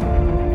It's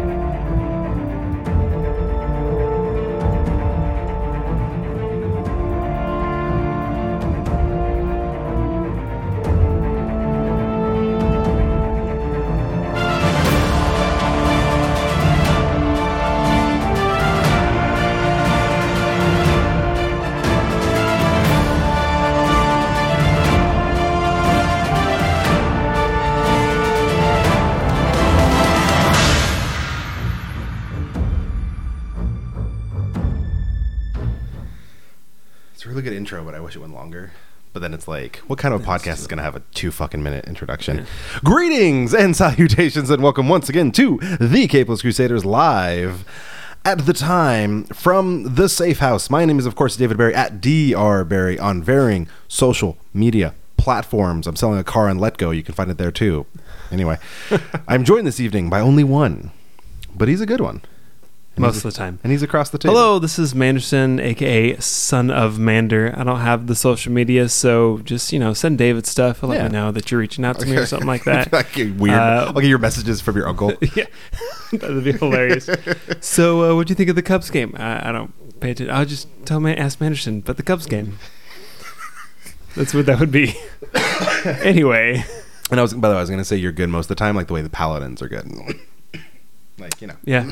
like, what kind of podcast is going to have a two fucking minute introduction? Greetings and salutations, and welcome once again to the Capeless Crusaders live at the time from the Safe House. My name is, of course, David Barrie at Dr. Barrie on varying social media platforms. I'm selling a car on Letgo. You can find it there too. Anyway, I'm joined this evening by only one, but he's a good one. And most of the time. And he's across the table. Hello, this is Manderson, aka Son of Mander. I don't have the social media, so just you know, send David stuff. He'll let Yeah. me know that you're reaching out to me or something like that. like weird. Uh, I'll get your messages from your uncle. yeah, that'd be hilarious. so, uh, what do you think of the Cubs game? I, I don't pay attention. I'll just tell my ask Manderson, but the Cubs game. That's what that would be. anyway, And I was, by the way, I was gonna say you're good most of the time, like the way the paladins are good. like you know, yeah.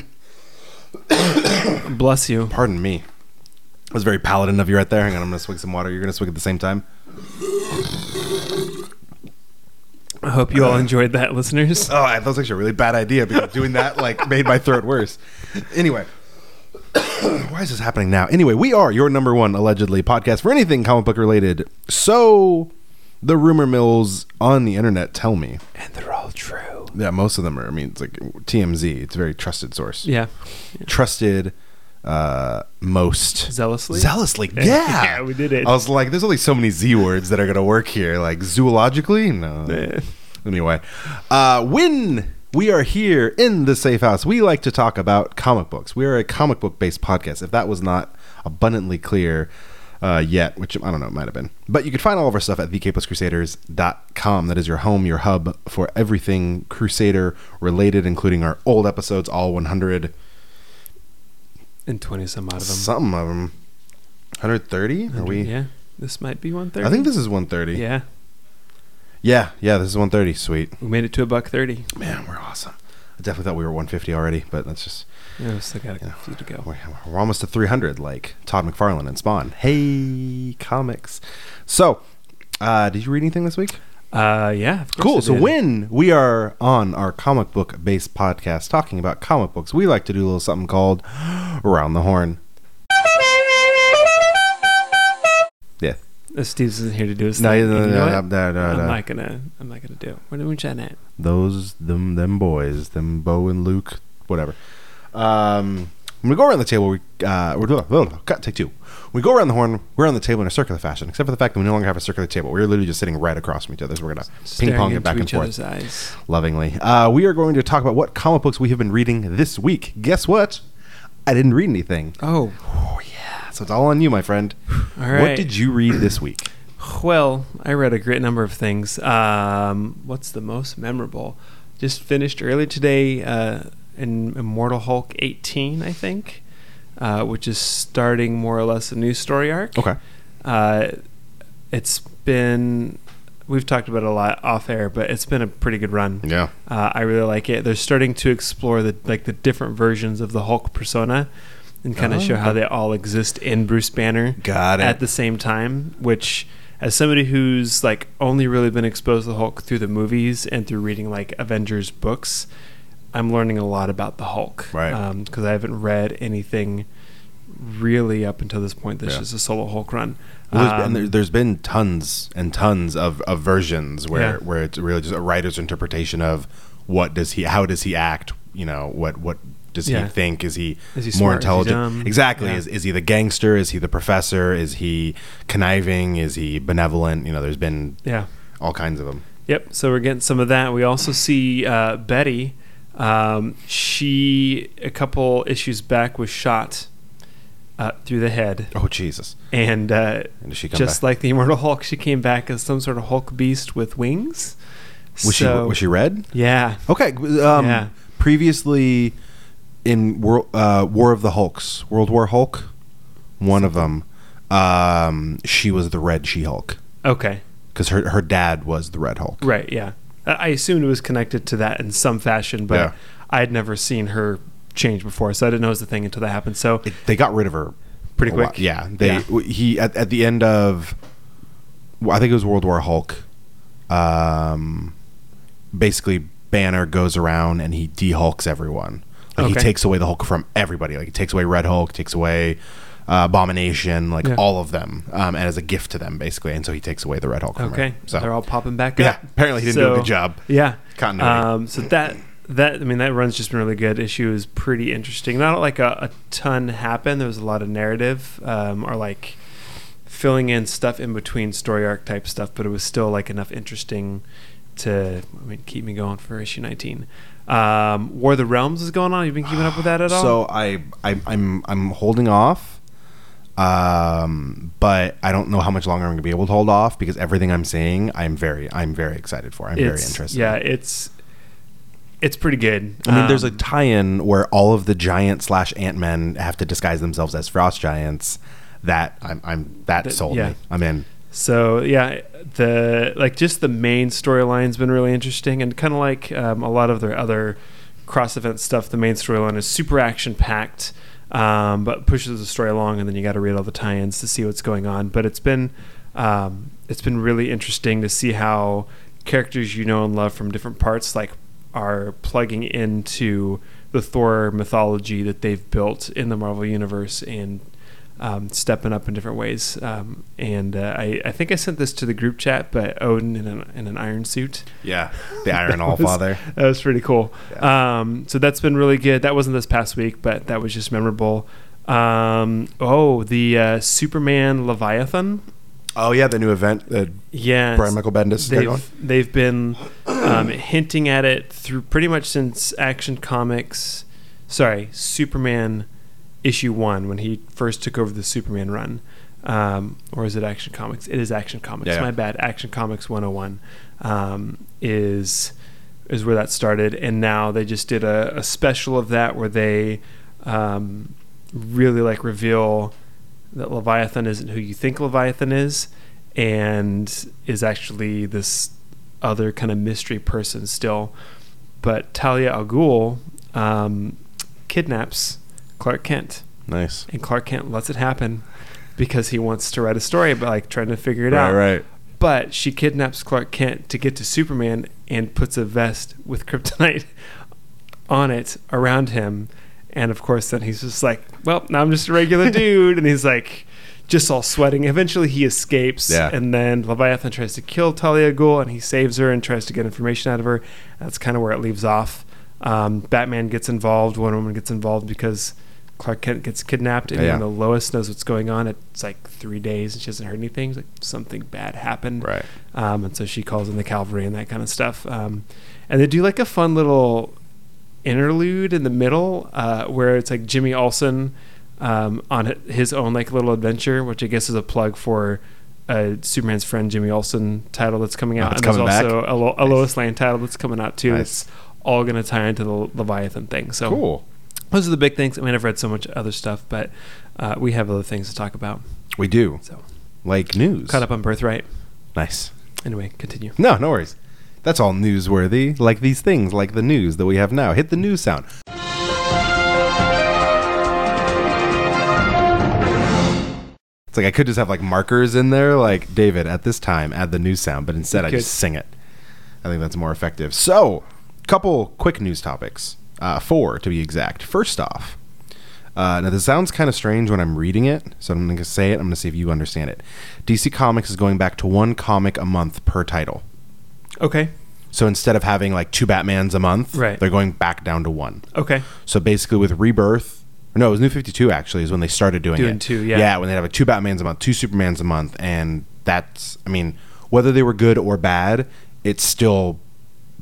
Bless you. pardon me. It was very paladin of you right there. Hang on, I'm gonna swig some water. You're gonna swig at the same time. I hope you all enjoyed that, listeners. Oh, that was actually a really bad idea because doing that like made my throat worse. Anyway. Why is this happening now? Anyway, we are your number one allegedly podcast for anything comic book related. So the rumor mills on the internet tell me. And they're all true. Yeah, most of them are. I mean, it's like TMZ. It's a very trusted source. Yeah. Trusted, uh, most Zealously. zealously. Yeah. Yeah, we did it. I was like, there's only so many Z words that are going to work here. Like zoologically, no. Anyway, uh, when we are here in the safe house, we like to talk about comic books. We are a comic book based podcast. If that was not abundantly clear uh, yet, which I don't know, it might have been. But you can find all of our stuff at thecapelesscrusaders.com. That is your home, your hub for everything Crusader related, including our old episodes, all 100, And 20 some odd of them. some of them. 130? Are we? Yeah. This might be 130. I think this is 130. Yeah. Yeah, yeah, this is 130. Sweet. We made it to a buck 30. Man, we're awesome. I definitely thought we were 150 already, but that's just Yeah, we still got a few to go. we're, we're almost to 300 like Todd McFarlane and Spawn. Hey, comics. So, uh, did you read anything this week? Uh, yeah. of course Cool. So when we are on our comic book based podcast talking about comic books, we like to do a little something called Around the Horn. Yeah. Uh, Steve's isn't here to do his No, thing. no, You no, know no, no, no, I'm not gonna. I'm not gonna do it. What are we chatting at? those them them boys, them Bo and Luke, whatever. Um, when we go around the table, we uh, we're doing oh, cut take two. We go around the horn. We're on the table in a circular fashion, except for the fact that we no longer have a circular table. We're literally just sitting right across from each other. So we're gonna ping pong it back and forth eyes. lovingly. Uh, we are going to talk about what comic books we have been reading this week. Guess what? I didn't read anything. Oh, Oh yeah, so it's all on you, my friend. all right. What did you read this week? Well, I read a great number of things. Um, what's the most memorable? Just finished earlier today uh, in Immortal Hulk 18, I think, uh, which is starting more or less a new story arc. Okay. Uh, it's been we've talked about it a lot off air, but it's been a pretty good run. Yeah. Uh, I really like it. They're starting to explore the like the different versions of the Hulk persona, and kind Oh, of show how they all exist in Bruce Banner Got it. at the same time. Which, as somebody who's like only really been exposed to the Hulk through the movies and through reading like Avengers books, I'm learning a lot about the Hulk. Right. Because I haven't read anything really up until this point. This Yeah. just a solo Hulk run. Well, there's, Um, there, there's been tons and tons of, of versions where, Yeah. where it's really just a writer's interpretation of what does he, how does he act? You know, what what does Yeah. he think? Is he, Is he more? Is he intelligent? dumb? exactly. Yeah. Is is he the gangster? Is he the professor? Is he conniving? Is he benevolent? You know, there's been yeah. all kinds of them. Yep. So we're getting some of that. We also see uh, Betty. Um, she a couple issues back was shot uh, through the head, Oh Jesus! and uh, And just back? like the Immortal Hulk, she came back as some sort of Hulk beast with wings. was she was she red? Yeah. Okay. Um, Yeah. previously in War, uh, War of the Hulks, World War Hulk, one of them, um, she was the Red She Hulk Okay. because her her dad was the Red Hulk. Right. Yeah. I assumed it was connected to that in some fashion, but Yeah. I had never seen her change before, so I didn't know it was the thing until that happened. So It, they got rid of her Pretty a lot. quick? Yeah, they Yeah. w- he at, at the end of well, I think it was World War Hulk. Um, basically, Banner goes around and he de-hulks everyone. Like he takes away the Hulk from everybody. Like he takes away Red Hulk, takes away uh, Abomination, like Yeah. all of them, um, and as a gift to them, basically. And so he takes away the Red Hulk. From okay, her. so they're all popping back up. yeah, apparently he didn't do a good job. Yeah. Continuity. Um, so that that I mean that run's just been really good. Issue is pretty interesting. Not like a, a ton happened. There was a lot of narrative um, or like filling in stuff in between story arc type stuff, but it was still like enough interesting to I mean keep me going for issue 19. Um, War of the Realms is going on. You've been keeping up with that at all? So I, I I'm I'm holding off, um, but I don't know how much longer I'm gonna be able to hold off because everything I'm seeing, I'm very I'm very excited for. I'm very interested. Yeah, it's it's pretty good. I mean, there's a Um, tie-in where all of the giant slash Ant Men have to disguise themselves as frost giants. That I'm, I'm that That- sold yeah. me. I'm in. So yeah, the like just the main storyline's been really interesting, and kind of like um, a lot of their other cross event stuff. The main storyline is super action packed, um, but pushes the story along, and then you got to read all the tie-ins to see what's going on. But it's been um, it's been really interesting to see how characters you know and love from different parts like are plugging into the Thor mythology that they've built in the Marvel universe and um, stepping up in different ways. Um, and uh, I, I think I sent this to the group chat, but Odin in an, in an iron suit. Yeah, the Iron All Father. That was pretty cool. Yeah. Um, so that's been really good. That wasn't this past week, but that was just memorable. Um, oh, the uh, Superman Leviathan. Oh yeah, the new event that Yeah, Brian Michael Bendis they've they've been um, hinting at it through pretty much since Action Comics. Sorry, Superman issue one when he first took over the Superman run, um, or is it Action Comics? It is Action Comics. Yeah. My bad. Action Comics 101 um, is is where that started, and now they just did a, a special of that where they um, really like reveal that Leviathan isn't who you think Leviathan is, and is actually this other kind of mystery person still. But Talia al Ghul um, kidnaps Clark Kent, Nice. and Clark Kent lets it happen because he wants to write a story about like trying to figure it Right, out. right. But she kidnaps Clark Kent to get to Superman and puts a vest with kryptonite on it around him. And of course, then he's just like, well, now I'm just a regular dude. And he's like, just all sweating. Eventually, he escapes. Yeah. And then Leviathan tries to kill Talia Ghul and he saves her and tries to get information out of her. That's kind of where it leaves off. Um, Batman gets involved. Wonder Woman gets involved because Clark Kent gets kidnapped. And Yeah. even though Lois knows what's going on, it's like three days and she hasn't heard anything. It's like something bad happened Right. um, and so she calls in the cavalry and that kind of stuff. Um, and they do like a fun little interlude in the middle uh, where it's like Jimmy Olsen um, on his own like little adventure, which I guess is a plug for uh, Superman's friend Jimmy Olsen title that's coming Oh, out. it's and there's back? also a, Lo- a Nice. Lois Lane title that's coming out too. Nice. It's all going to tie into the Leviathan thing. So Cool. Those are the big things. I mean, I've read so much other stuff, but uh, we have other things to talk about. We do So like news. caught up on Birthright. Nice. Anyway, continue. No, no worries. That's all newsworthy. Like these things, like the news that we have now. Hit the news sound. It's like I could just have like markers in there, like David at this time, add the news sound, but instead I just sing it. I think that's more effective. So, couple quick news topics, uh, four to be exact. First off, uh, now this sounds kind of strange when I'm reading it, so I'm going to say it. I'm going to see if you understand it. DC Comics is going back to one comic a month per title. Okay. So instead of having like two Batmans a month, Right. they're going back down to one. Okay. So basically, with Rebirth, no, it was New Fifty Two actually is when they started doing, Doing it. two, yeah. yeah, when they have like two Batmans a month, two Supermans a month, and that's, I mean, whether they were good or bad, it's still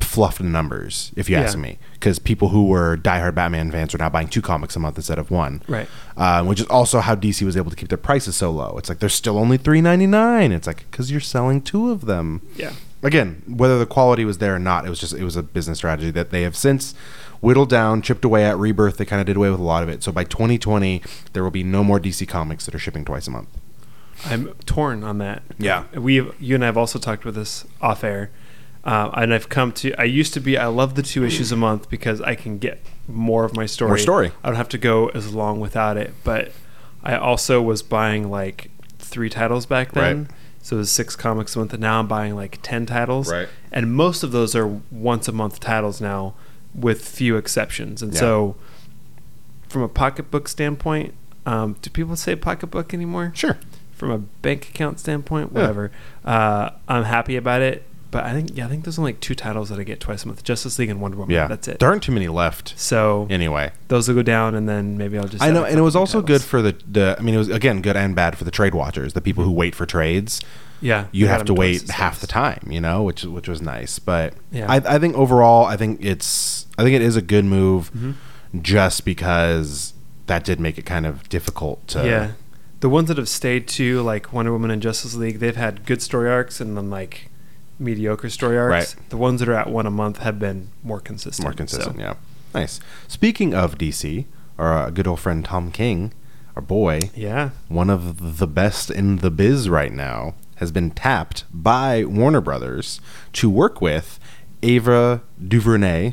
fluffed numbers, if you ask Yeah. me, because people who were diehard Batman fans are now buying two comics a month instead of one, Right. um, which is also how DC was able to keep their prices so low. It's like they're still only three ninety nine. It's like because you're selling two of them Yeah. again, whether the quality was there or not, it was just it was a business strategy that they have since whittled down, chipped away at Rebirth. They kind of did away with a lot of it. So by 2020, there will be no more DC comics that are shipping twice a month. I'm torn on that. Yeah. We, you and I have also talked with this off air, uh, and I've come to. I used to be. I love the two issues a month because I can get more of my story. More story. I don't have to go as long without it. But I also was buying like three titles back then. Right. So it was six comics a month, and now I'm buying like ten titles. Right. And most of those are once a month titles now, with few exceptions. And Yeah. so, from a pocketbook standpoint, um, do people say pocketbook anymore? Sure. from a bank account standpoint, Yeah. whatever. Uh, I'm happy about it, but I think yeah, I think there's only like two titles that I get twice a month: Justice League and Wonder Woman. Yeah. that's it. There aren't too many left So anyway. those will go down, and then maybe I'll just. I know, and it was also titles. good for the, the. I mean, it was again good and bad for the trade watchers, the people who wait for trades. Yeah, You have to wait half the time, you know, which which was nice. But Yeah. I, I think overall, I think it's I think it is a good move, Mhm. just because that did make it kind of difficult to. yeah, the ones that have stayed too, like Wonder Woman and Justice League, they've had good story arcs and then like mediocre story arcs. Right. The ones that are at one a month have been more consistent. more consistent. So, Yeah, nice. Speaking of DC, our uh, good old friend Tom King, our boy, Yeah. one of the best in the biz right now, has been tapped by Warner Brothers to work with Ava DuVernay.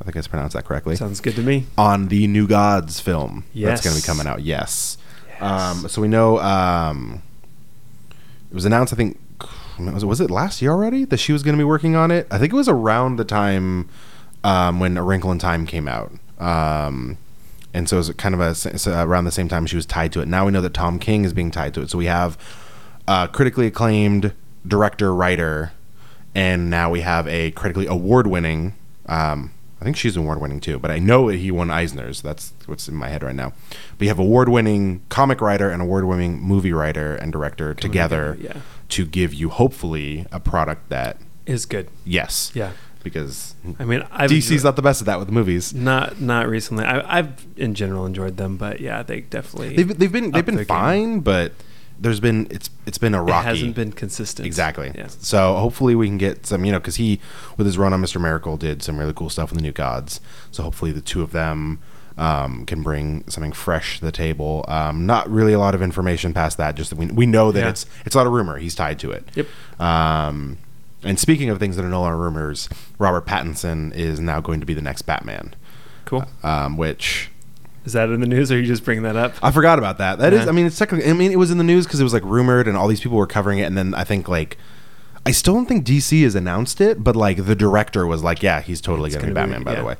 I think I pronounced that correctly. Sounds good to me. on the New Gods film that's going to be coming out. Yes. Yes. Um, so we know um, it was announced. I think was it, was it last year already that she was going to be working on it. I think it was around the time um, when A Wrinkle in Time came out. Um, and so it was kind of a, so around the same time she was tied to it. Now we know that Tom King is being tied to it. So we have uh, critically acclaimed director, writer, and now we have a critically award-winning. Um, I think she's award-winning too, but I know that he won Eisner's. That's what's in my head right now. But you have award-winning comic writer and award-winning movie writer and director together together, yeah. To give you hopefully a product that Is good. yes, Yeah. because I mean, I've DC's not the best at that with the movies. Not not recently. I, I've in general enjoyed them, but yeah, they definitely They've they've been they've been their game. fine, but there's been it's it's been a rocky. It hasn't been consistent. Exactly. Yeah. So hopefully we can get some, you know, because he, with his run on Mr. Miracle, did some really cool stuff with the New Gods. So hopefully the two of them um, can bring something fresh to the table. Um, not really a lot of information past that. Just that we we know that Yeah. it's it's not a rumor. He's tied to it. Yep. Um, and speaking of things that are no longer rumors, Robert Pattinson is now going to be the next Batman. Cool. Um, which Is that in the news, or are you just bringing that up? I forgot about that. That is, Yeah. I mean, it's technically. I mean, it was in the news because it was like rumored, and all these people were covering it. And then I think like, I still don't think DC has announced it, but like the director was like, "Yeah, he's totally going to be gonna be- Batman." by yeah. the way,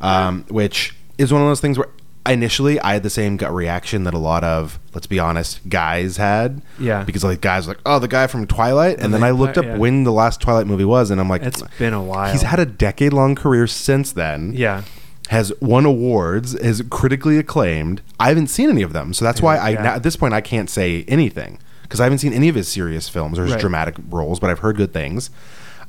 um, which is one of those things where initially I had the same gut reaction that a lot of, let's be honest, guys had. Yeah. Because like guys were like, "Oh, the guy from Twilight," and The then I looked up yeah. when the last Twilight movie was, and I'm like, It's been a while. He's had a decade long career since then yeah. has won awards, is critically acclaimed. I haven't seen any of them, so that's why I Yeah. now, at this point I can't say anything because I haven't seen any of his serious films or his Right. dramatic roles, but I've heard good things.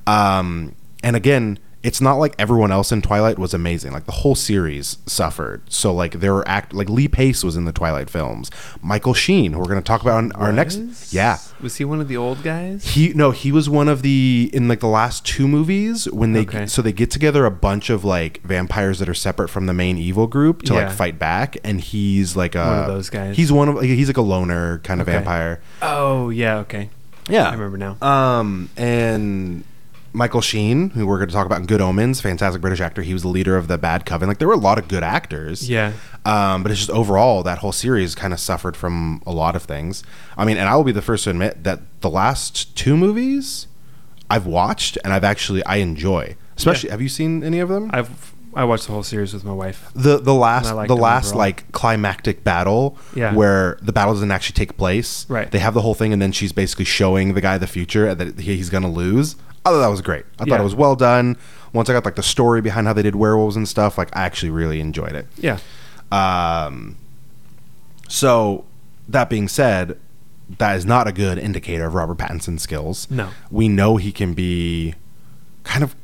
Um, and again, it's not like everyone else in Twilight was amazing. Like the whole series suffered. So like there were act like Lee Pace was in the Twilight films. Michael Sheen, who we're going to talk about on our next, yeah. Was he one of the old guys? He no, he was one of the in like the last two movies when they Okay. so they get together a bunch of like vampires that are separate from the main evil group to Yeah. like fight back, and he's like a One of those guys. He's one of like, he's like a loner kind of Okay. vampire. Oh yeah. Okay. Yeah, I remember now. Um, and Michael Sheen, who we're going to talk about in Good Omens, fantastic British actor. He was the leader of the Bad Coven. Like there were a lot of good actors. Yeah. Um, but it's just overall that whole series kind of suffered from a lot of things. I mean, and I will be the first to admit that the last two movies I've watched and I've actually I enjoy. Especially, have you seen any of them? I've I watched the whole series with my wife. the the last And I liked the last overall. like climactic battle Yeah. where the battle doesn't actually take place. Right. They have the whole thing and then she's basically showing the guy the future that he's gonna lose. I thought that was great. I thought Yeah. it was well done. Once I got like the story behind how they did werewolves and stuff, like I actually really enjoyed it. Yeah. Um, so that being said, that is not a good indicator of Robert Pattinson's skills. No. we know he can be kind of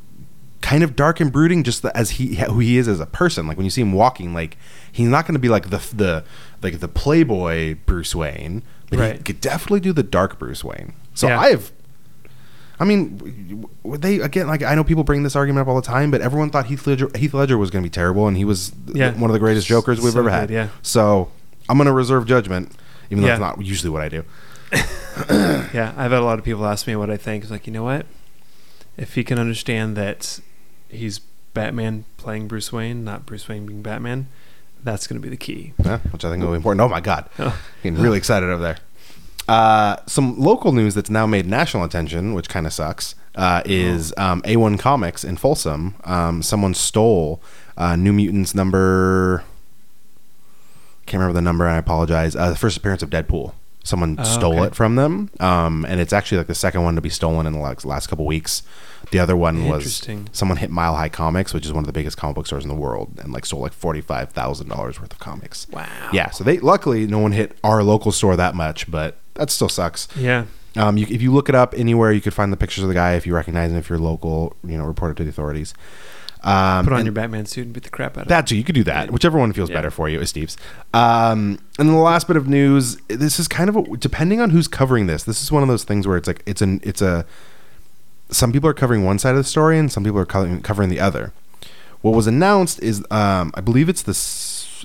kind of dark and brooding just the, as he who he is as a person like when you see him walking like he's not going to be like the the like the playboy Bruce Wayne but he could definitely do the dark Bruce Wayne so Yeah. I've I mean, they again like I know people bring this argument up all the time, but everyone thought Heath Ledger, Heath Ledger was going to be terrible, and he was Yeah. one of the greatest Jokers we've So ever had. good, yeah. So I'm going to reserve judgment, even though Yeah. it's not usually what I do. Yeah, I've had a lot of people ask me what I think. It's like, you know what? If he can understand that he's Batman playing Bruce Wayne, not Bruce Wayne being Batman, that's going to be the key. Yeah, which I think will be important. Oh my god, Oh. getting really excited over there. Uh, some local news that's now made national attention, which kind of sucks, uh, is um, A1 Comics in Folsom. Um, someone stole uh, New Mutants number. Can't remember the number, and I apologize. Uh, the first appearance of Deadpool. Someone Oh, stole okay. it from them, um, and it's actually like the second one to be stolen in the last, last couple weeks. The other one was someone hit Mile High Comics, which is one of the biggest comic book stores in the world, and like stole like forty five thousand dollars worth of comics. Wow. Yeah, so they luckily no one hit our local store that much, but that still sucks. Yeah. Um, you, if you look it up anywhere, you could find the pictures of the guy if you recognize him. If you're local, you know, report it to the authorities. Um, Put on your Batman suit and beat the crap out of that too, you could do that. Whichever one feels Yeah. better for you is Steve's. Um, and then the last bit of news. This is kind of a, depending on who's covering this. This is one of those things where it's like it's an it's a. Some people are covering one side of the story, and some people are covering, covering the other. What was announced is, um, I believe it's the.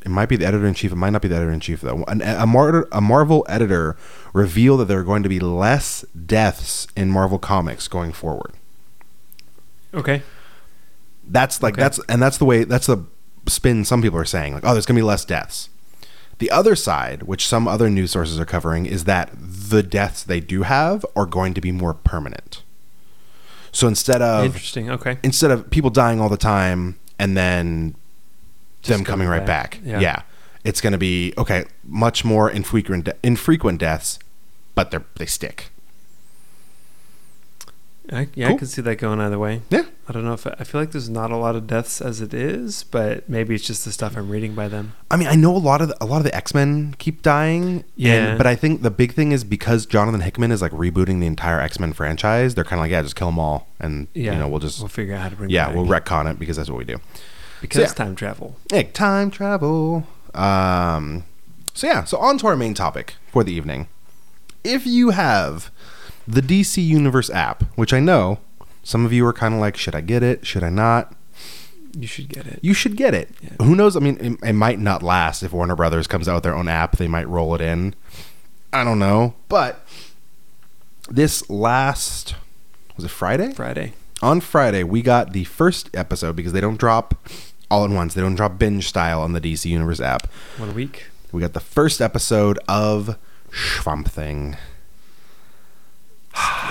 It might be the editor in chief. It might not be the editor in chief though. An, a, Mar- a Marvel editor revealed that there are going to be less deaths in Marvel comics going forward. Okay. That's like Okay. that's and that's the way that's the spin some people are saying like oh there's going to be less deaths. The other side, which some other news sources are covering, is that the deaths they do have are going to be more permanent. So instead of Interesting. Okay. instead of people dying all the time and then them coming coming right back. back, Yeah. yeah. it's going to be okay, much more infrequent de- infrequent deaths, but they they stick. I, yeah, Cool. I can see that going either way. Yeah. I don't know if I feel like there's not a lot of deaths as it is, but maybe it's just the stuff I'm reading by them. I mean, I know a lot of the, a lot of the X Men keep dying. Yeah. and- but I think the big thing is because Jonathan Hickman is like rebooting the entire X Men franchise. They're kind of like, yeah, just kill them all, and Yeah. you know, we'll just we'll figure out how to bring. yeah, back. we'll retcon it because that's what we do. Because yeah. time travel. Hey, time travel. Um, so yeah, so on to our main topic for the evening. If you have the DC Universe app, which I know some of you are kind of like, should I get it? Should I not? You should get it. You should get it. Yeah. Who knows? I mean, it, it might not last if Warner Brothers comes out with their own app. They might roll it in. I don't know. But this last was it Friday? Friday. On Friday, we got the first episode because they don't drop all at once. They don't drop binge style on the DC Universe app. One week. We got the first episode of Swamp Thing.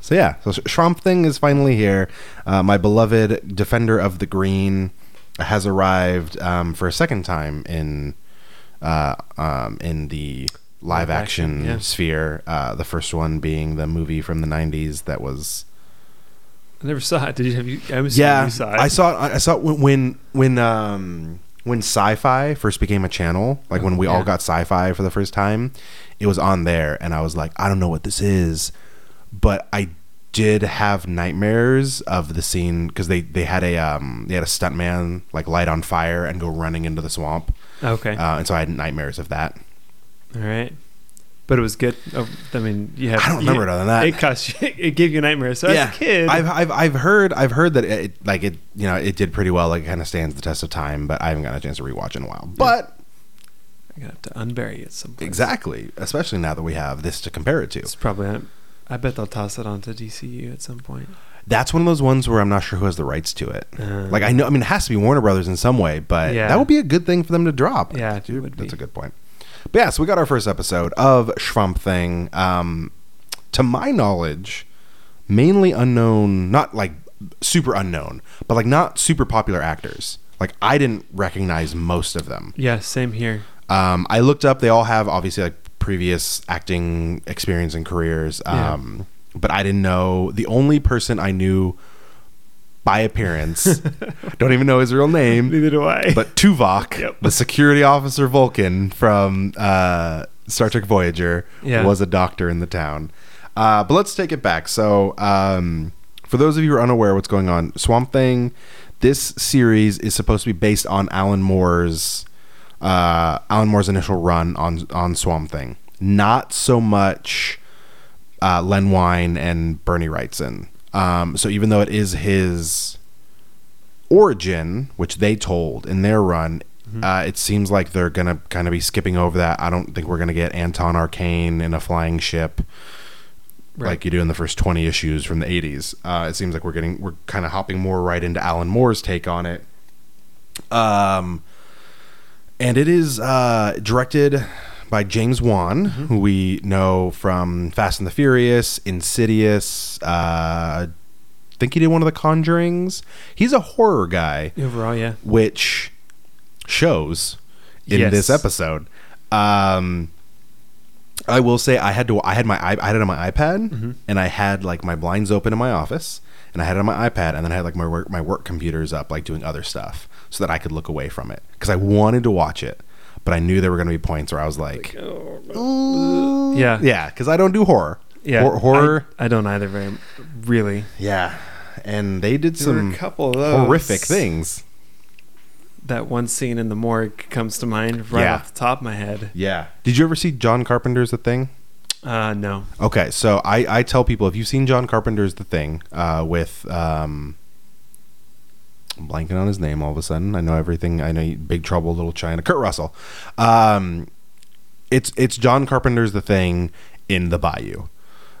So yeah, so Swamp Thing is finally here. Uh, my beloved Defender of the Green has arrived um, for a second time in uh, um, in the live Live action, action, yeah. sphere. Uh, the first one being the movie from the '90s that was I never saw it. Did you have you? I'm assuming yeah, you saw it. I saw it. I saw it when when when um when Sci-Fi first became a channel. Like when we Yeah. all got Sci-Fi for the first time, it was on there, and I was like, I don't know what this is, but I did have nightmares of the scene because they they had a um they had a stuntman like light on fire and go running into the swamp, Okay. uh, and so I had nightmares of that. All right. But it was good. Oh, I mean, you have. I don't remember you, it other than that. It cost you. It gave you nightmares. So as a kid, I've, I've I've heard I've heard that it like it you know it did pretty well like it kind of stands the test of time but I haven't gotten a chance to rewatch in a while but I'm gonna have to unbury it some. exactly especially now that we have this to compare it to It's probably. I bet they'll toss it onto DCU at some point. that's one of those ones where I'm not sure who has the rights to it Uh, like I know I mean it has to be Warner Brothers in some way but Yeah. that would be a good thing for them to drop Yeah, it Dude, that's be. a good point but yeah so we got our first episode of Swamp Thing um to my knowledge mainly unknown not like super unknown but like not super popular actors like I didn't recognize most of them Yeah, same here. Um, I looked up; they all have obviously like previous acting experience and careers. Yeah. Um, but I didn't know the only person I knew by appearance. don't even know his real name, Neither do I. but Tuvok, Yep. the security officer Vulcan from uh, Star Trek Voyager, Yeah. was a doctor in the town. Uh, but let's take it back. So, um, for those of you who are unaware what's going on, Swamp Thing, this series is supposed to be based on Alan Moore's uh, Alan Moore's initial run on on Swamp Thing. Not so much uh, Len Wein and Bernie Wrightson. Um, so even though it is his origin, which they told in their run, uh, it seems like they're gonna kind of be skipping over that. I don't think we're gonna get Anton Arcane in a flying ship Right. like you do in the first 20 issues from the 80s. Uh, it seems like we're getting we're kind of hopping more right into Alan Moore's take on it. Um and it is uh, directed by James Wan, who we know from Fast and the Furious, Insidious, uh I think he did one of the Conjurings. He's a horror guy Overall, yeah. which shows in Yes. this episode. Um, I will say I had to. I had my i- I had it on my iPad, Mm-hmm. and I had like my blinds open in my office, and I had it on my iPad, and then I had like my work my work computers up, like doing other stuff, so that I could look away from it because I wanted to watch it, but I knew there were going to be points where I was like, "Ooh." Yeah. yeah, because I don't do horror. Yeah. Hor- horror. I, I don't either very really. yeah, and they did There some couple of horrific things. That one scene in the morgue comes to mind right Yeah. off the top of my head. Yeah. Did you ever see John Carpenter's The Thing? Uh, no. Okay, so I, I tell people if you've seen John Carpenter's The Thing uh, with um, I'm blanking on his name all of a sudden. I know everything. I know Big Trouble, Little China, Kurt Russell. Um, it's it's John Carpenter's The Thing in the Bayou,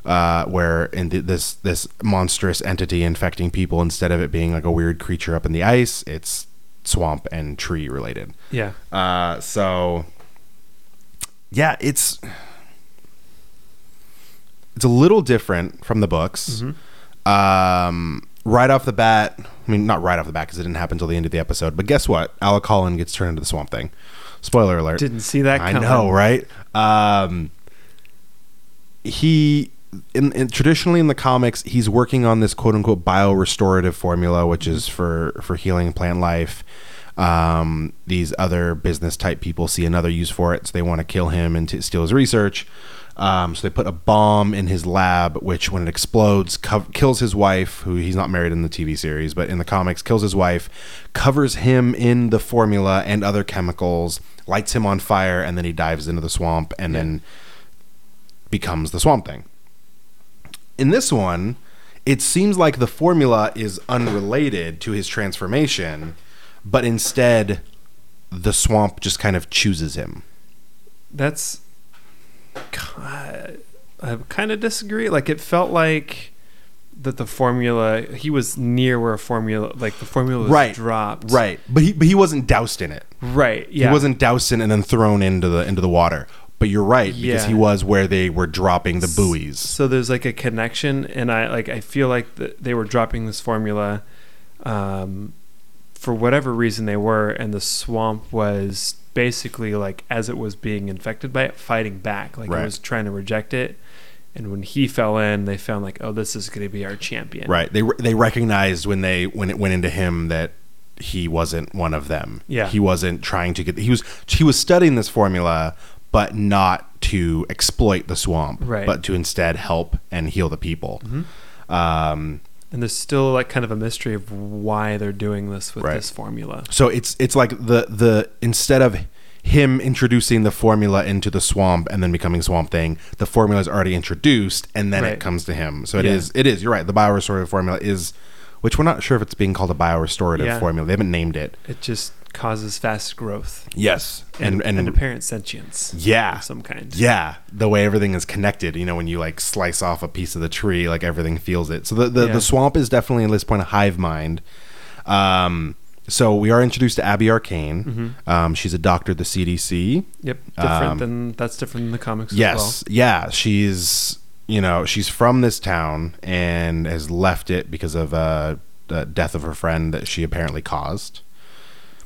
uh, where in th- this this monstrous entity infecting people instead of it being like a weird creature up in the ice, it's swamp and tree related. Yeah. Uh, so yeah, it's it's a little different from the books. Um, right off the bat, I mean, not right off the bat because it didn't happen until the end of the episode. But guess what? Alec Holland gets turned into the Swamp Thing. Spoiler alert. Didn't see that I know, right? Um, he in, in traditionally in the comics, he's working on this quote unquote bio restorative formula, which is for for healing plant life. Um, these other business type people see another use for it, so they want to kill him and to steal his research. Um, so they put a bomb in his lab, which when it explodes, cov- kills his wife, who he's not married in the TV series, but in the comics, kills his wife, covers him in the formula and other chemicals, lights him on fire, and then he dives into the swamp and Yeah. then becomes the swamp thing. In this one, it seems like the formula is unrelated to his transformation, but instead, the swamp just kind of chooses him. That's. I kind of disagree. Like it felt like that the formula he was near where a formula like the formula was Right. dropped. Right, but he but he wasn't doused in it. Right. Yeah. He wasn't doused in and then thrown into the into the water. But you're right because he was where they were dropping the buoys. So there's like a connection, and I like I feel like that they were dropping this formula, um, for whatever reason they were, and the swamp was basically like as it was being infected by it, fighting back, like Right. it was trying to reject it. And when he fell in, they found like, oh, this is going to be our champion. Right. They they recognized when they when it went into him that he wasn't one of them. Yeah. He wasn't trying to get he was he was studying this formula but not to exploit the swamp, Right. but to instead help and heal the people. Um And there's still like kind of a mystery of why they're doing this with Right. this formula. so it's it's like the the instead of him introducing the formula into the swamp and then becoming swamp thing the formula is already introduced and then it Right. comes to him so it Yeah. is it is you're right the biorestorative formula is which we're not sure if it's being called a biorestorative Yeah. formula they haven't named it It just causes fast growth yes and and and, apparent sentience yeah some kind. yeah the way everything is connected you know when you like slice off a piece of the tree like everything feels it so the the, Yeah. the swamp is definitely at this point a hive mind um so we are introduced to abby arcane Mm-hmm. um, she's a doctor at the cdc Yep, different Um, than that's different than the comics. yes yeah she's you know she's from this town and has left it because of uh the death of her friend that she apparently caused well.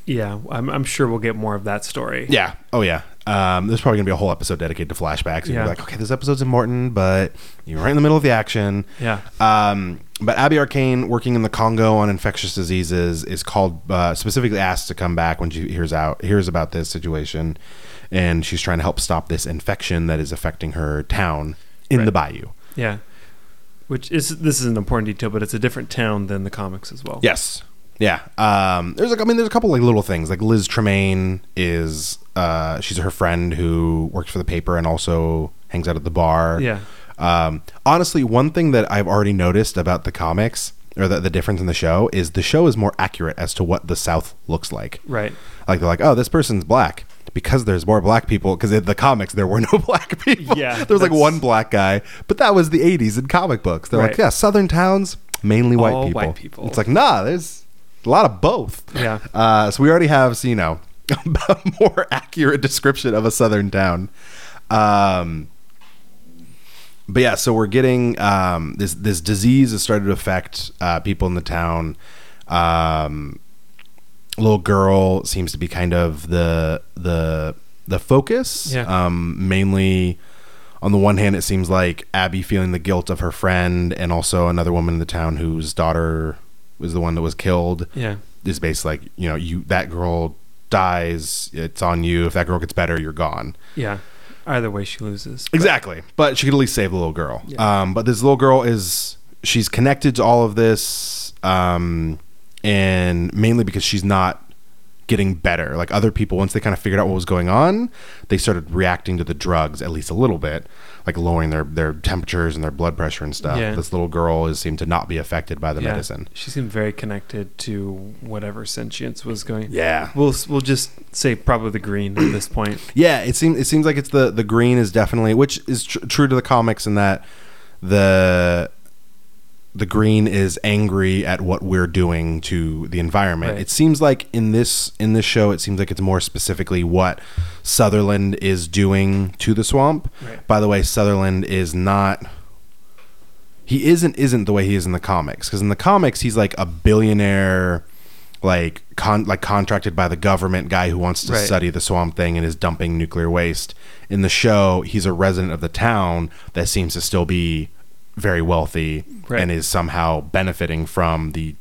Yeah, I'm, I'm sure we'll get more of that story. Yeah. Oh yeah. Um, there's probably gonna be a whole episode dedicated to flashbacks. You're Yeah. like, okay, this episode's important, but you're right in the middle of the action. Yeah. Um, but Abby Arcane, working in the Congo on infectious diseases, is called uh, specifically asked to come back when she hears out hears about this situation, and she's trying to help stop this infection that is affecting her town in Right. the bayou. Yeah. Which is this is an important detail, but it's a different town than the comics as well. Yes. Yeah. Um, there's like I mean there's a couple like little things like Liz Tremayne is uh, she's her friend who works for the paper and also hangs out at the bar. Yeah. Um, honestly, one thing that I've already noticed about the comics or the, the difference in the show is the show is more accurate as to what the South looks like. Right. Like they're like, oh, this person's black because there's more black people. Because in the comics there were no black people. Yeah, there was like one black guy, but that was the '80s in comic books. They're like, yeah, Southern towns mainly white All people. white people. It's like, nah, there's a lot of both. Yeah. Uh, so we already have, so, you know, a more accurate description of a southern town. Um, but yeah, so we're getting um, this this disease has started to affect uh, people in the town. Um, little girl seems to be kind of the the the focus. Yeah. Um, mainly, on the one hand, it seems like Abby feeling the guilt of her friend, and also another woman in the town whose daughter was the one that was killed Yeah. is basically like you know you that girl dies it's on you if that girl gets better you're gone Yeah. Either way, she loses. exactly but she could at least save the little girl Yeah. um, but this little girl is she's connected to all of this um, and mainly because she's not getting better like other people once they kind of figured out what was going on they started reacting to the drugs at least a little bit like lowering their their temperatures and their blood pressure and stuff Yeah. this little girl is seemed to not be affected by the Yeah. medicine She seemed very connected to whatever sentience was going. yeah We'll we'll just say probably the green at this point. Yeah, it seems it seems like it's the the green is definitely which is tr- true to the comics in that the the green is angry at what we're doing to the environment. Right. It seems like in this in this show it seems like it's more specifically what Sunderland is doing to the swamp. Right. By the way, Sunderland is not he isn't isn't the way he is in the comics because in the comics he's like a billionaire like con like contracted by the government guy who wants to Right. study the swamp thing and is dumping nuclear waste in the show he's a resident of the town that seems to still be very wealthy Right. and is somehow benefiting from the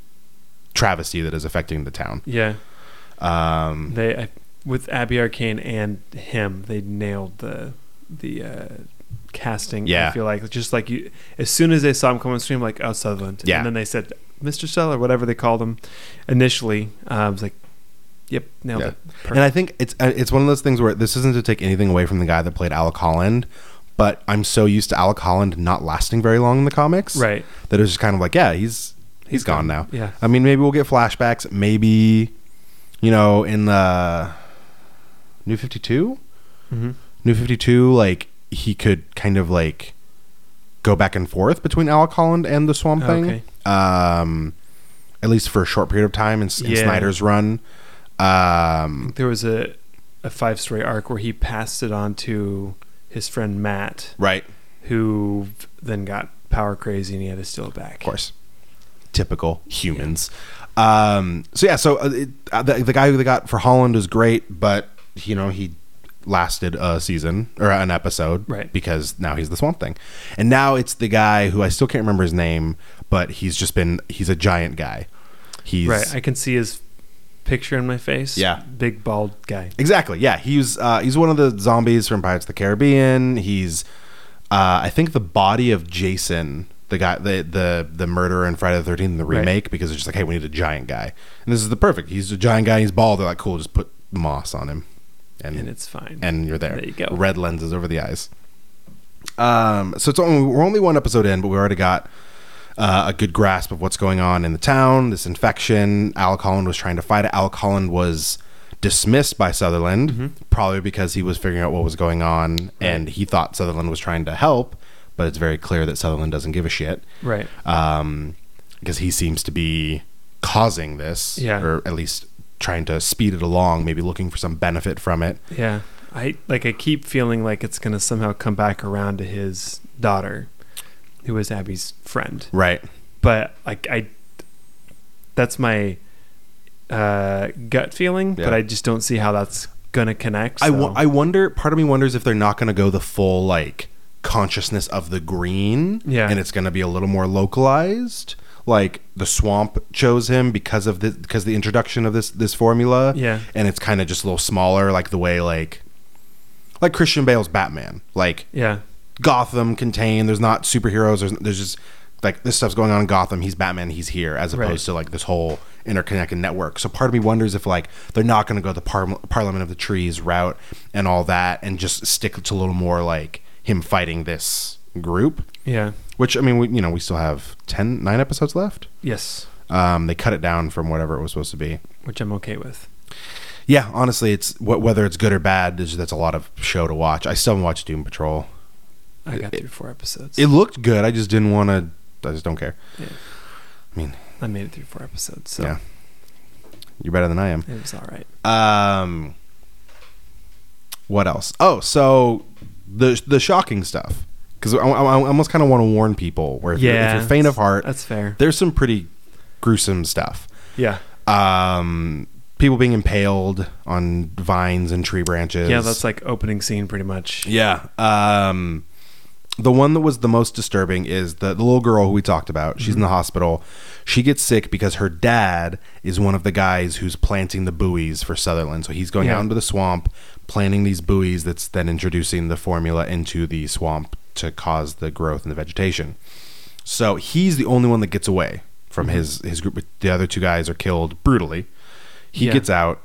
travesty that is affecting the town Yeah. um They I, with Abby Arcane and him, they nailed the the uh, casting. Yeah. I feel like just like you, as soon as they saw him come on stream, like oh Sunderland, Yeah. and then they said Mr. Seller, whatever they called him initially. Uh, I was like, yep, nailed Yeah. it. And I think it's uh, it's one of those things where this isn't to take anything away from the guy that played Alec Holland, but I'm so used to Alec Holland not lasting very long in the comics, right. That it was just kind of like, yeah, he's he's gone now. Yeah. I mean, maybe we'll get flashbacks. Maybe, you know, in the New Fifty Two, hmm New Fifty Two, like he could kind of like go back and forth between Alec Holland and the Swamp Thing. Okay. Um, at least for a short period of time in, in Yeah. Snyder's run. Um, There was a a five story arc where he passed it on to his friend Matt, right. who then got power crazy and he had to steal it back. Of course. Typical humans. Um, so yeah, so uh, it, uh, the, the guy who they got for Holland is great, but you know he lasted a season or an episode, Right. Because now he's the Swamp Thing, and now it's the guy who I still can't remember his name, but he's just been he's a giant guy. He's Right. I can see his picture in my face. Yeah. Big bald guy. Exactly. Yeah, he's uh, he's one of the zombies from Pirates of the Caribbean. He's uh, I think the body of Jason, the guy, the the the murderer in Friday the Thirteenth, the Right. remake, because it's just like, hey, we need a giant guy, and this is the perfect. He's a giant guy. He's bald. They're like, cool, just put moss on him, and And it's fine. and you're there. There you go. Red lenses over the eyes. Um, so it's only we're only one episode in, but we already got uh, a good grasp of what's going on in the town. This infection. Alec Holland was trying to fight it. Alec Holland was dismissed by Sunderland, Mm-hmm. probably because he was figuring out what was going on, and he thought Sunderland was trying to help. But it's very clear that Sunderland doesn't give a shit right. um, because he seems to be causing this, Yeah. or at least trying to speed it along, maybe looking for some benefit from it. Yeah. I like I keep feeling like it's gonna somehow come back around to his daughter, who is Abby's friend. Right. But like I that's my uh gut feeling, Yeah. but I just don't see how that's gonna connect. I, so- wo- I wonder. Part of me wonders if they're not going to go the full like consciousness of the green, Yeah. and it's going to be a little more localized. Like the swamp chose him because of the because the introduction of this this formula, Yeah. and it's kind of just a little smaller, like the way like like Christian Bale's Batman, like yeah. Gotham contained. There's not superheroes. There's there's just like this stuff's going on in Gotham. He's Batman. He's here, as opposed Right. to like this whole interconnected network. So part of me wonders if like they're not going to go the par- Parliament of the Trees route and all that, and just stick to a little more like him fighting this group. Yeah. Which I mean, we, you know, we still have 10, 9 episodes left. Yes. Um, they cut it down from whatever it was supposed to be. Which I'm okay with. Yeah, honestly, it's whether it's good or bad. There's, that's a lot of show to watch. I still haven't watched Doom Patrol. I got It- through four episodes. It looked good. I just didn't want to. I just don't care. Yeah. I mean, I made it through four episodes, so Yeah. you're better than I am. it was all right. Um, what else? Oh, so the the shocking stuff. Because I, I, I almost kind of want to warn people where if, you're, if you're faint of heart, That's fair. there's some pretty gruesome stuff. Yeah. Um, people being impaled on vines and tree branches. Yeah, that's like opening scene pretty much. Yeah. Um, the one that was the most disturbing is the, the little girl who we talked about. She's in the hospital. She gets sick because her dad is one of the guys who's planting the buoys for Sunderland. So he's going Yeah. out into the swamp, planting these buoys that's then introducing the formula into the swamp to cause the growth in the vegetation. So he's the only one that gets away from Mhm. his, his group. The other two guys are killed brutally. He Yeah. gets out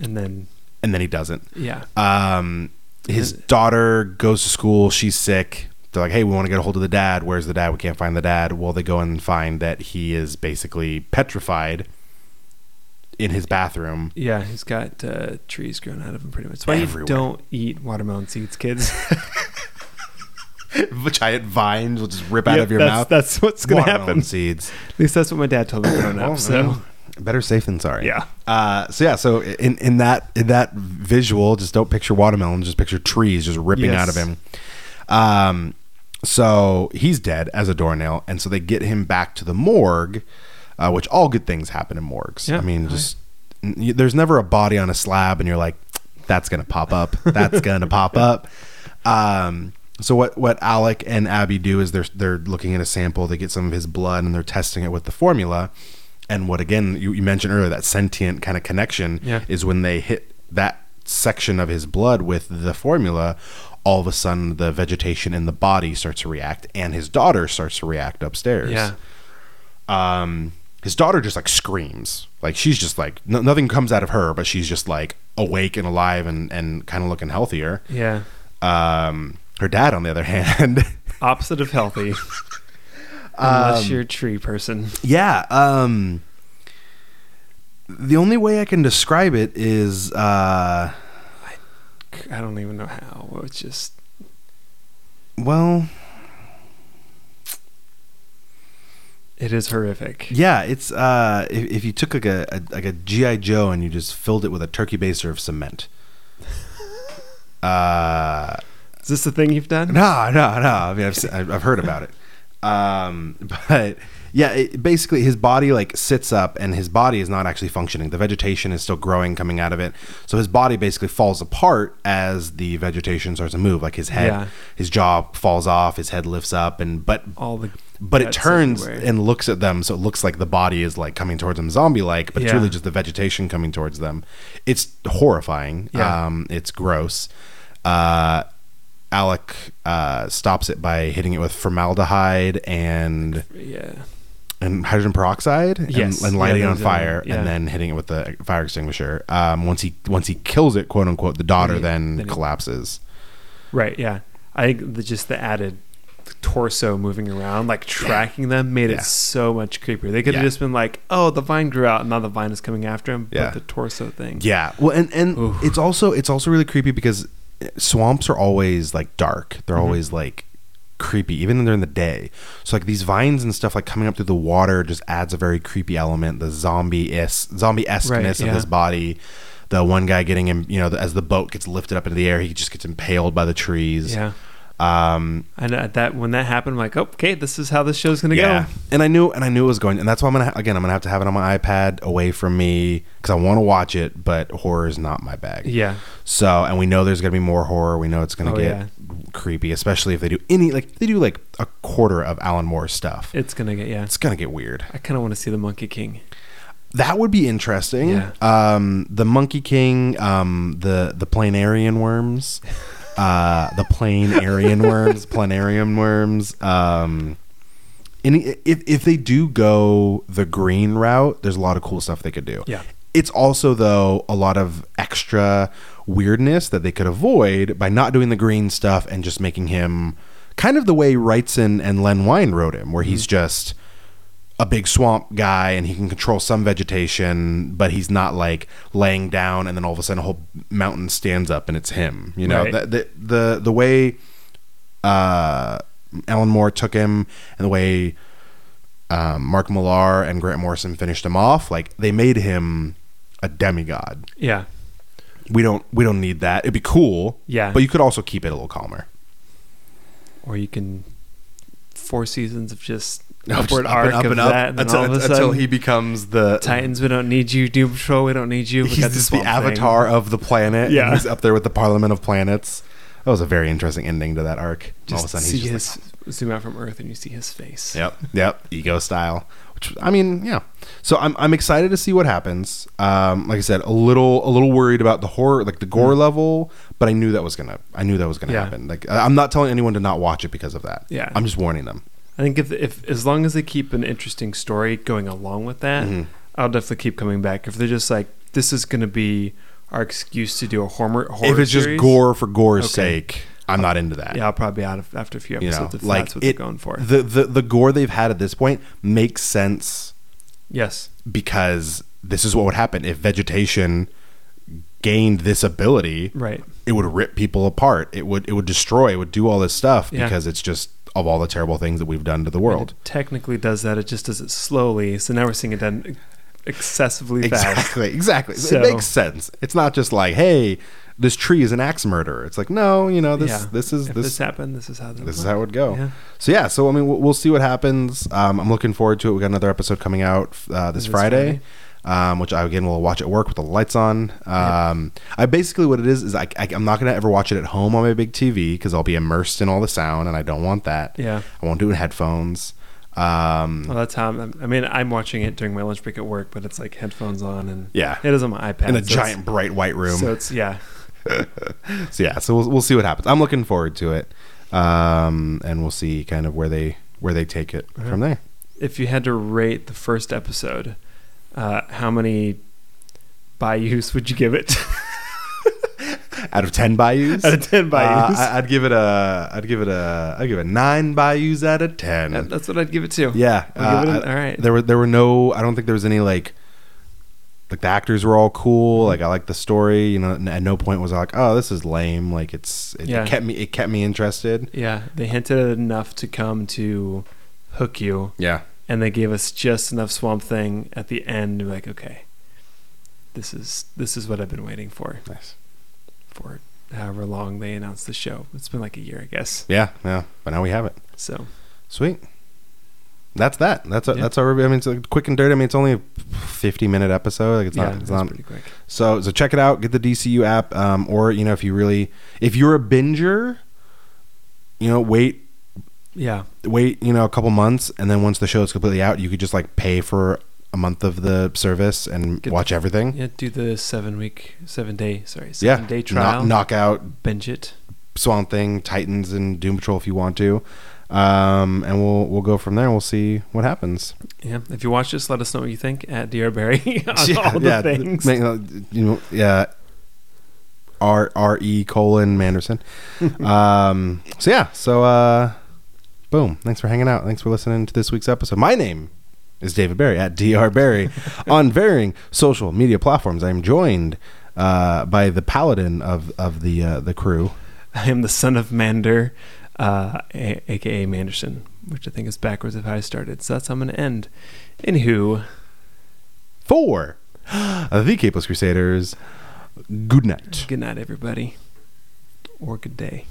And then and then he doesn't. yeah. Um, his daughter goes to school. She's sick. They're like, "Hey, we want to get a hold of the dad. Where's the dad? We can't find the dad." Well, they go and find that he is basically petrified in his bathroom. Yeah, he's got uh, trees growing out of him pretty much. That's why Everywhere. you don't eat watermelon seeds, kids. Giant vines will just rip out Yep, of your that's, mouth. That's what's going to Watermelon happen. Seeds. At least that's what my dad told me growing up. So better safe than sorry. yeah, Uh, so yeah, so in in that in that visual, just don't picture watermelon, just picture trees just ripping Yes. out of him. Um, so he's dead as a doornail, and so they get him back to the morgue, uh, which all good things happen in morgues. Yeah, I mean, just n- y- there's never a body on a slab, and you're like, that's gonna pop up. That's gonna pop up. Um, so what what Alec and Abby do is they're they're looking at a sample. They get some of his blood and they're testing it with the formula. And what again you, you mentioned earlier that sentient kind of connection Yeah. is when they hit that section of his blood with the formula. All of a sudden, the vegetation in the body starts to react, and his daughter starts to react upstairs. Yeah, um his daughter just like screams. Like she's just like no, nothing comes out of her but she's just like awake and alive and and kind of looking healthier. Yeah. um her dad on the other hand. Opposite of healthy, unless Um, you're a tree person. yeah um the only way i can describe it is uh I don't even know how. It's just well it is horrific. yeah it's uh if, if you took like a, a like a gi joe and you just filled it with a turkey baster of cement uh Is this the thing you've done? No, no, no. I mean, I've I've I've heard about it. Um, but yeah, it, basically, his body like sits up, and his body is not actually functioning. The vegetation is still growing, coming out of it. So his body basically falls apart as the vegetation starts to move. Like his head, Yeah. his jaw falls off, his head lifts up, and but All the but it turns everywhere. and looks at them, so it looks like the body is like coming towards them, zombie-like, but it's really just the vegetation coming towards them. It's horrifying. Yeah. Um, it's gross. Uh, Alec uh, stops it by hitting it with formaldehyde and yeah. And hydrogen peroxide and, Yes. and Yeah, lighting it on fire yeah. and then hitting it with the fire extinguisher. Um, once he once he kills it, quote unquote, the daughter Then then, then he- collapses. Right. Yeah. I think the, just the added torso moving around, like tracking them, made Yeah. it so much creepier. They could have Yeah. just been like, "Oh, the vine grew out, and now the vine is coming after him." Yeah. But the torso thing. Yeah. Well, and and Oof. it's also it's also really creepy because swamps are always like dark. They're Mhm. always like creepy, even during the day. So like these vines and stuff like coming up through the water just adds a very creepy element. The zombie is zombie esqueness Right, of his body. The one guy getting him, you know, as the boat gets lifted up into the air, he just gets impaled by the trees. Yeah. Um, And at that when that happened, I'm like, oh, "Okay, this is how this show's gonna yeah, go." and I knew, and I knew it was going, and that's why I'm gonna ha- again, I'm gonna have to have it on my iPad away from me because I want to watch it, but horror is not my bag. Yeah. So, and we know there's gonna be more horror. We know it's gonna Oh, get yeah. creepy, especially if they do any like they do like a quarter of Alan Moore's stuff. It's gonna get yeah. It's gonna get weird. I kind of want to see the Monkey King. That would be interesting. Yeah. Um, the Monkey King, um, the the planarian worms, uh, the planarian worms, planarian worms. Um, any if if they do go the green route, there's a lot of cool stuff they could do. Yeah. It's also though a lot of extra weirdness that they could avoid by not doing the green stuff and just making him kind of the way Wrightson and Len Wein wrote him, where Mm-hmm. he's just a big swamp guy and he can control some vegetation, but he's not like laying down and then all of a sudden a whole mountain stands up and it's him. You know, Right. the, the the the way uh, Alan Moore took him and the way um, Mark Millar and Grant Morrison finished him off, like they made him a demigod. Yeah. We don't we don't need that. It'd be cool, Yeah. but you could also keep it a little calmer. or you can four seasons of just just upward up arc and up of and up that, and until, all of a until sudden, he becomes the Titans, we don't need you. Doom Patrol, we don't need you. We He's got the just the Swamp Thing. avatar of the planet. Yeah. he's up there with the Parliament of Planets. That was a very interesting ending to that arc. all of a sudden, he's just his zoom out from Earth and you see his face. yep, yep, ego style. Which I mean, yeah. So I'm I'm excited to see what happens. Um, like I said, a little a little worried about the horror, like the gore level, but I knew that was gonna I knew that was gonna Mm. Yeah. happen. Like I'm not telling anyone to not watch it because of that. Yeah. I'm just warning them. I think if if as long as they keep an interesting story going along with that, Mhm. I'll definitely keep coming back. If they're just like this is going to be our excuse to do a horror, horror if it's just gore for gore's Okay. sake, I'm not into that. yeah, I'll probably be out of after a few you know, episodes if like that's what it, they're going for. The, the the gore they've had at this point makes sense yes, because this is what would happen if vegetation gained this ability. right. It would rip people apart. It would it would destroy. It would do all this stuff Yeah. because it's just of all the terrible things that we've done to the world. It technically does that. It just does it slowly. So now we're seeing it done excessively fast. Exactly, exactly. So- it makes sense. It's not just like, hey, this tree is an axe murderer. It's like, no, you know, this yeah. this is if this this, happened, this is how this is how it would go. Yeah. So yeah, so I mean, we'll, we'll see what happens. Um, I'm looking forward to it. We got another episode coming out uh, this, This Friday, Um, which I again will watch at work with the lights on. Um, I basically what it is is I, I am not gonna ever watch it at home on my big TV because I'll be immersed in all the sound and I don't want that. Yeah. I won't do it in headphones. Um, Well, that's how I'm, I mean, I'm watching it during my lunch break at work, but it's like headphones on and Yeah. it is on my iPad in a so giant bright white room. So it's yeah, so yeah, so we'll, we'll see what happens. I'm looking forward to it, um, and we'll see kind of where they where they take it from there. if you had to rate the first episode, uh, how many bayous would you give it? Out of ten bayous, Out of 10 bayous. uh, I, I'd give it a I'd give it a I'd give it nine bayous out of ten. That- that's what I'd give it to. yeah, give it uh, an- all right. There were there were no. I don't think there was any like. Like the actors were all cool. Like I liked the story. You know, at no point was I like, "Oh, this is lame." Like it's it, Yeah. kept me it kept me interested. Yeah, they hinted enough to come to hook you, Yeah, and they gave us just enough Swamp Thing at the end to be like, okay, this is this is what I've been waiting for nice. for however long they announced the show. It's been like a year, I guess. Yeah, yeah. But now we have it. So Sweet. That's that. That's a, Yeah. that's our. I mean, it's a quick and dirty. I mean, it's only a fifty minute episode. Like it's yeah, not. It's not. pretty quick. So so check it out. Get the DCU app, um, or you know, if you really, if you're a binger, you know, wait Yeah, wait you know a couple months, and then once the show is completely out, you could just like pay for a month of the service and Get watch the- everything. yeah. Do the seven week, seven day, sorry, Yeah, seven day Knock- trial. knock out binge it. Swamp Thing, Titans, and Doom Patrol if you want to, um, and we'll we'll go from there. We'll see what happens. Yeah, if you watch this, let us know what you think at Dr. Barrie on all the th- things. uh, you know, yeah. R R E colon Manderson. um, so yeah, so uh, boom. Thanks for hanging out. Thanks for listening to this week's episode. My name is David Barrie at Dr. Barrie on varying social media platforms. I am joined uh, by the paladin of of the uh, the crew. I am the son of Mander, uh, a- aka Manderson, which I think is backwards of how I started. So that's how I'm going to end. Anywho, For the Capeless Crusaders. Good night. good night, everybody, or good day.